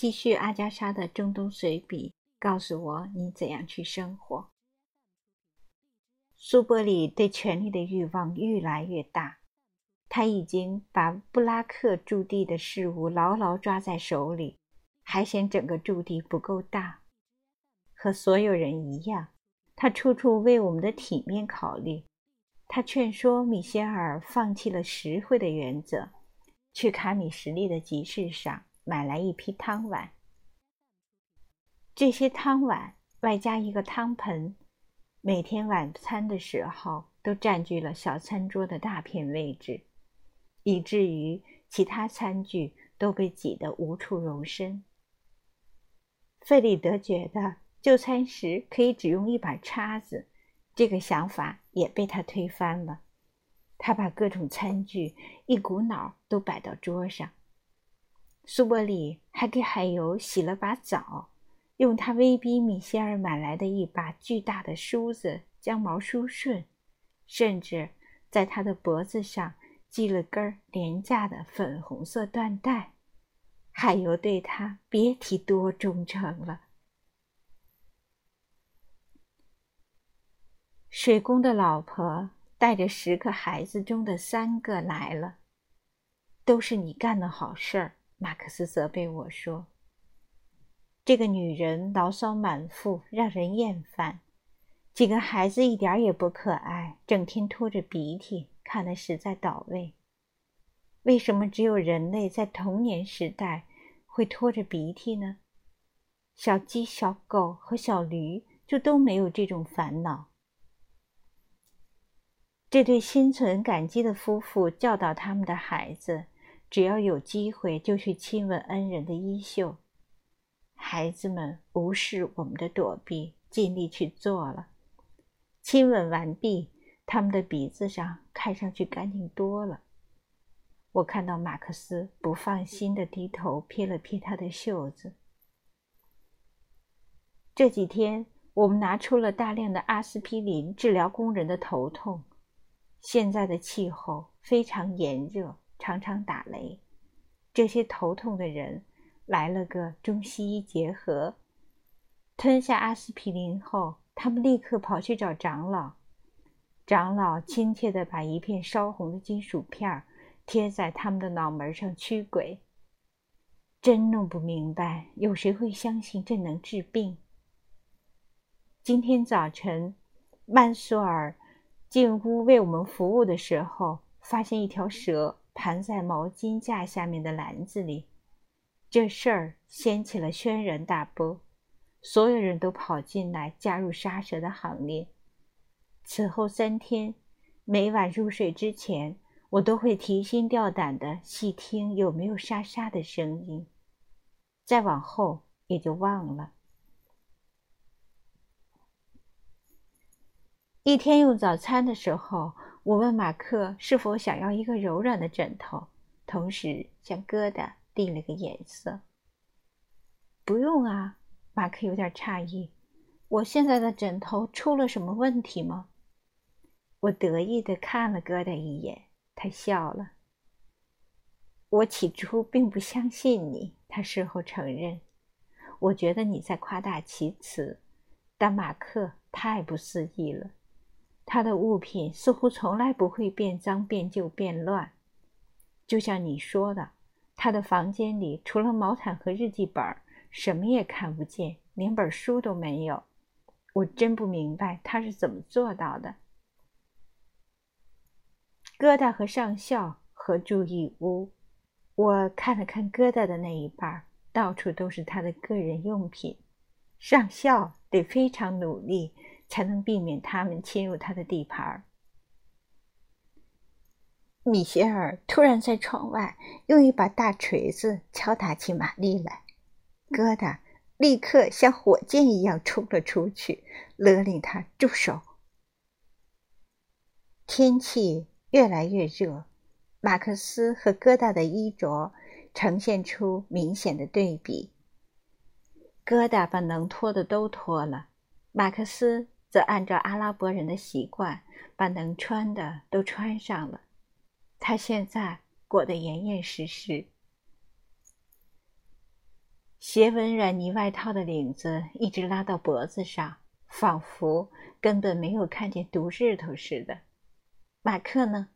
继续阿加莎的中东随笔，告诉我你怎样去生活。苏伯里对权力的欲望愈来越大，他已经把布拉克驻地的事务牢牢抓在手里，还嫌整个驻地不够大。和所有人一样，他处处为我们的体面考虑。他劝说米歇尔放弃了实惠的原则，去卡米什利的集市上买来一批汤碗。这些汤碗外加一个汤盆，每天晚餐的时候都占据了小餐桌的大片位置，以至于其他餐具都被挤得无处容身。费里德觉得就餐时可以只用一把叉子。这个想法也被他推翻了。他把各种餐具一股脑都摆到桌上。苏伯里还给海油洗了把澡，用他威逼米歇尔买来的一把巨大的梳子将毛梳顺，甚至在他的脖子上系了根廉价的粉红色缎带。海油对他别提多忠诚了。水工的老婆带着十个孩子中的三个来了，都是你干的好事儿。马克思责备我说：“这个女人牢骚满腹，让人厌烦。几个孩子一点也不可爱，整天拖着鼻涕，看得实在倒胃。为什么只有人类在童年时代会拖着鼻涕呢？小鸡、小狗和小驴就都没有这种烦恼。”这对心存感激的夫妇教导他们的孩子：只要有机会，就去亲吻恩人的衣袖。孩子们无视我们的躲避，尽力去做了。亲吻完毕，他们的鼻子上看上去干净多了。我看到马克思不放心的低头瞥了瞥他的袖子。这几天，我们拿出了大量的阿司匹林治疗工人的头痛。现在的气候非常炎热，常常打雷。这些头痛的人来了个中西医结合。吞下阿司匹林后，他们立刻跑去找长老。长老亲切地把一片烧红的金属片贴在他们的脑门上驱鬼。真弄不明白，有谁会相信这能治病？今天早晨，曼索尔。进屋为我们服务的时候，发现一条蛇盘在毛巾架下面的篮子里。这事儿掀起了轩然大波，所有人都跑进来加入杀蛇的行列。此后三天，每晚入睡之前，我都会提心吊胆地细听有没有沙沙的声音。再往后也就忘了。一天用早餐的时候，我问马克是否想要一个柔软的枕头，同时向疙瘩递了个眼色。不用啊，马克有点诧异。我现在的枕头出了什么问题吗？我得意地看了疙瘩一眼，他笑了。我起初并不相信你，他事后承认。我觉得你在夸大其词，但马克太不思议了。他的物品似乎从来不会变脏、变旧、变乱，就像你说的，他的房间里除了毛毯和日记本，什么也看不见，连本书都没有。我真不明白他是怎么做到的。疙瘩和上校合住一屋，我看了看疙瘩的那一半，到处都是他的个人用品。上校得非常努力。才能避免他们侵入他的地盘。米歇尔突然在窗外用一把大锤子敲打起玛丽来，疙瘩立刻像火箭一样冲了出去，勒令他住手。天气越来越热，马克思和疙瘩的衣着呈现出明显的对比。疙瘩把能脱的都脱了，马克思。则按照阿拉伯人的习惯，把能穿的都穿上了。他现在裹得严严实实。斜纹软呢外套的领子一直拉到脖子上，仿佛根本没有看见毒日头似的。马克呢？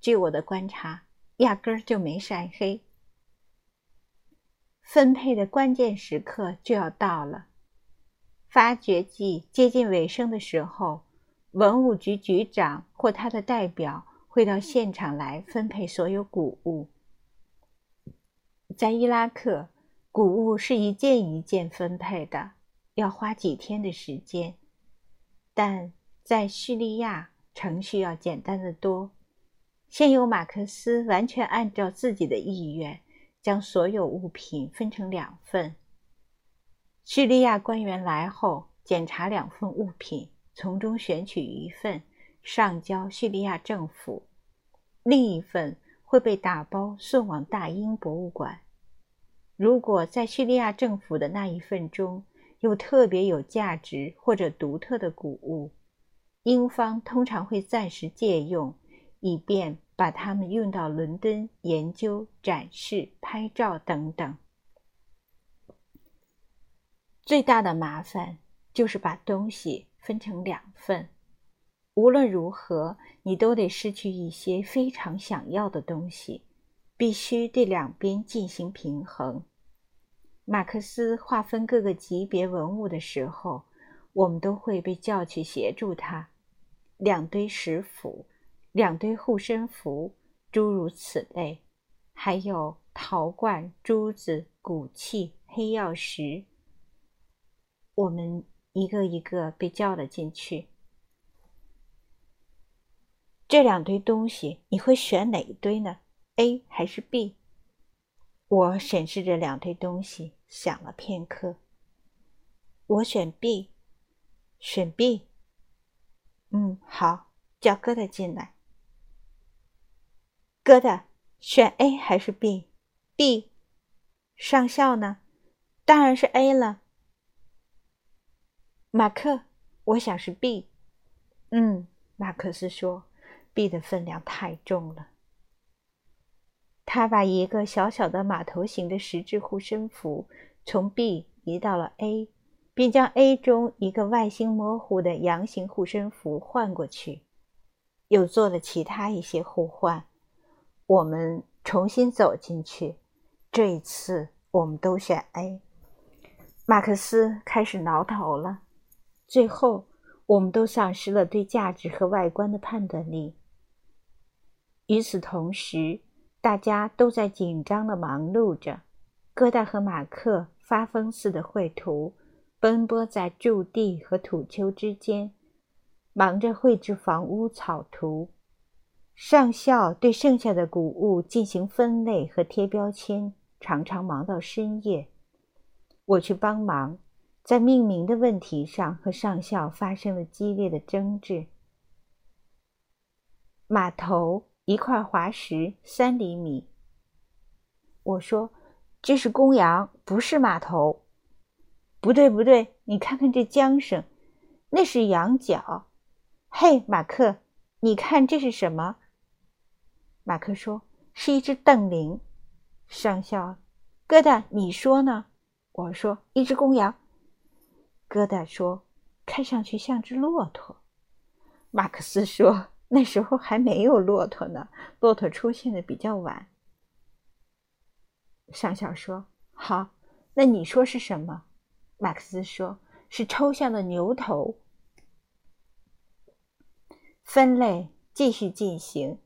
据我的观察，压根儿就没晒黑。分配的关键时刻就要到了。发掘季接近尾声的时候，文物局局长或他的代表会到现场来分配所有谷物。在伊拉克，谷物是一件一件分配的，要花几天的时间；但在叙利亚，程序要简单的多。先由马克思完全按照自己的意愿，将所有物品分成两份。叙利亚官员来后，检查两份物品，从中选取一份，上交叙利亚政府，另一份会被打包送往大英博物馆。如果在叙利亚政府的那一份中有特别有价值或者独特的古物，英方通常会暂时借用，以便把它们运到伦敦研究、展示、拍照等等。最大的麻烦就是把东西分成两份。无论如何，你都得失去一些非常想要的东西，必须对两边进行平衡。马克思划分各个级别文物的时候，我们都会被叫去协助他。两堆石斧，两堆护身符，诸如此类，还有陶罐、珠子、骨器、黑曜石。我们一个一个被叫了进去。这两堆东西，你会选哪一堆呢？A 还是 B？我审视着两堆东西，想了片刻。我选 B，选 B。嗯，好，叫疙瘩进来。疙瘩，选 A 还是 B？B。上校呢？当然是 A 了。马克，我想是 B。嗯，马克思说，B 的分量太重了。他把一个小小的马头形的石质护身符从 B 移到了 A。并将 A 中一个外形模糊的羊形护身符换过去，又做了其他一些互换。我们重新走进去，这一次我们都选 A。马克思开始挠头了。最后，我们都丧失了对价值和外观的判断力。与此同时，大家都在紧张地忙碌着。疙瘩和马克发疯似的绘图。奔波在驻地和土丘之间，忙着绘制房屋草图。上校对剩下的谷物进行分类和贴标签，常常忙到深夜。我去帮忙，在命名的问题上和上校发生了激烈的争执。码头一块滑石，三厘米。我说：“这是公羊，不是码头。”不对，不对，你看看这缰绳，那是羊角。嘿，马克，你看这是什么？马克说：“是一只瞪羚。”上校，疙瘩，你说呢？我说：“一只公羊。”疙瘩说：“看上去像只骆驼。”马克思说：“那时候还没有骆驼呢，骆驼出现的比较晚。”上校说：“好，那你说是什么？”马克思说：“是抽象的牛头。”分类继续进行，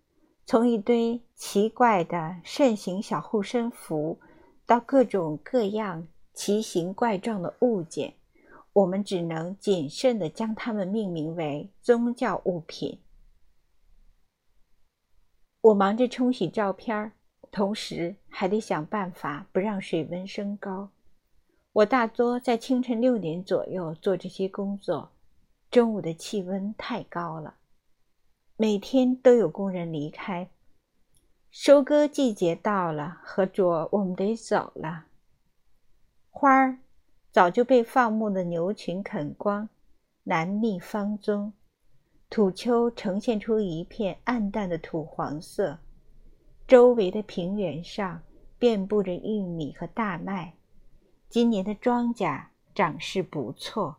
从一堆奇怪的肾形小护身符到各种各样奇形怪状的物件，我们只能谨慎地将它们命名为宗教物品。我忙着冲洗照片，同时还得想办法不让水温升高。我大多在清晨六点左右做这些工作，中午的气温太高了。每天都有工人离开，收割季节到了，合着我们得走了。花儿早就被放牧的牛群啃光，难觅芳踪。土丘呈现出一片暗淡的土黄色，周围的平原上遍布着玉米和大麦。今年的庄稼长势不错。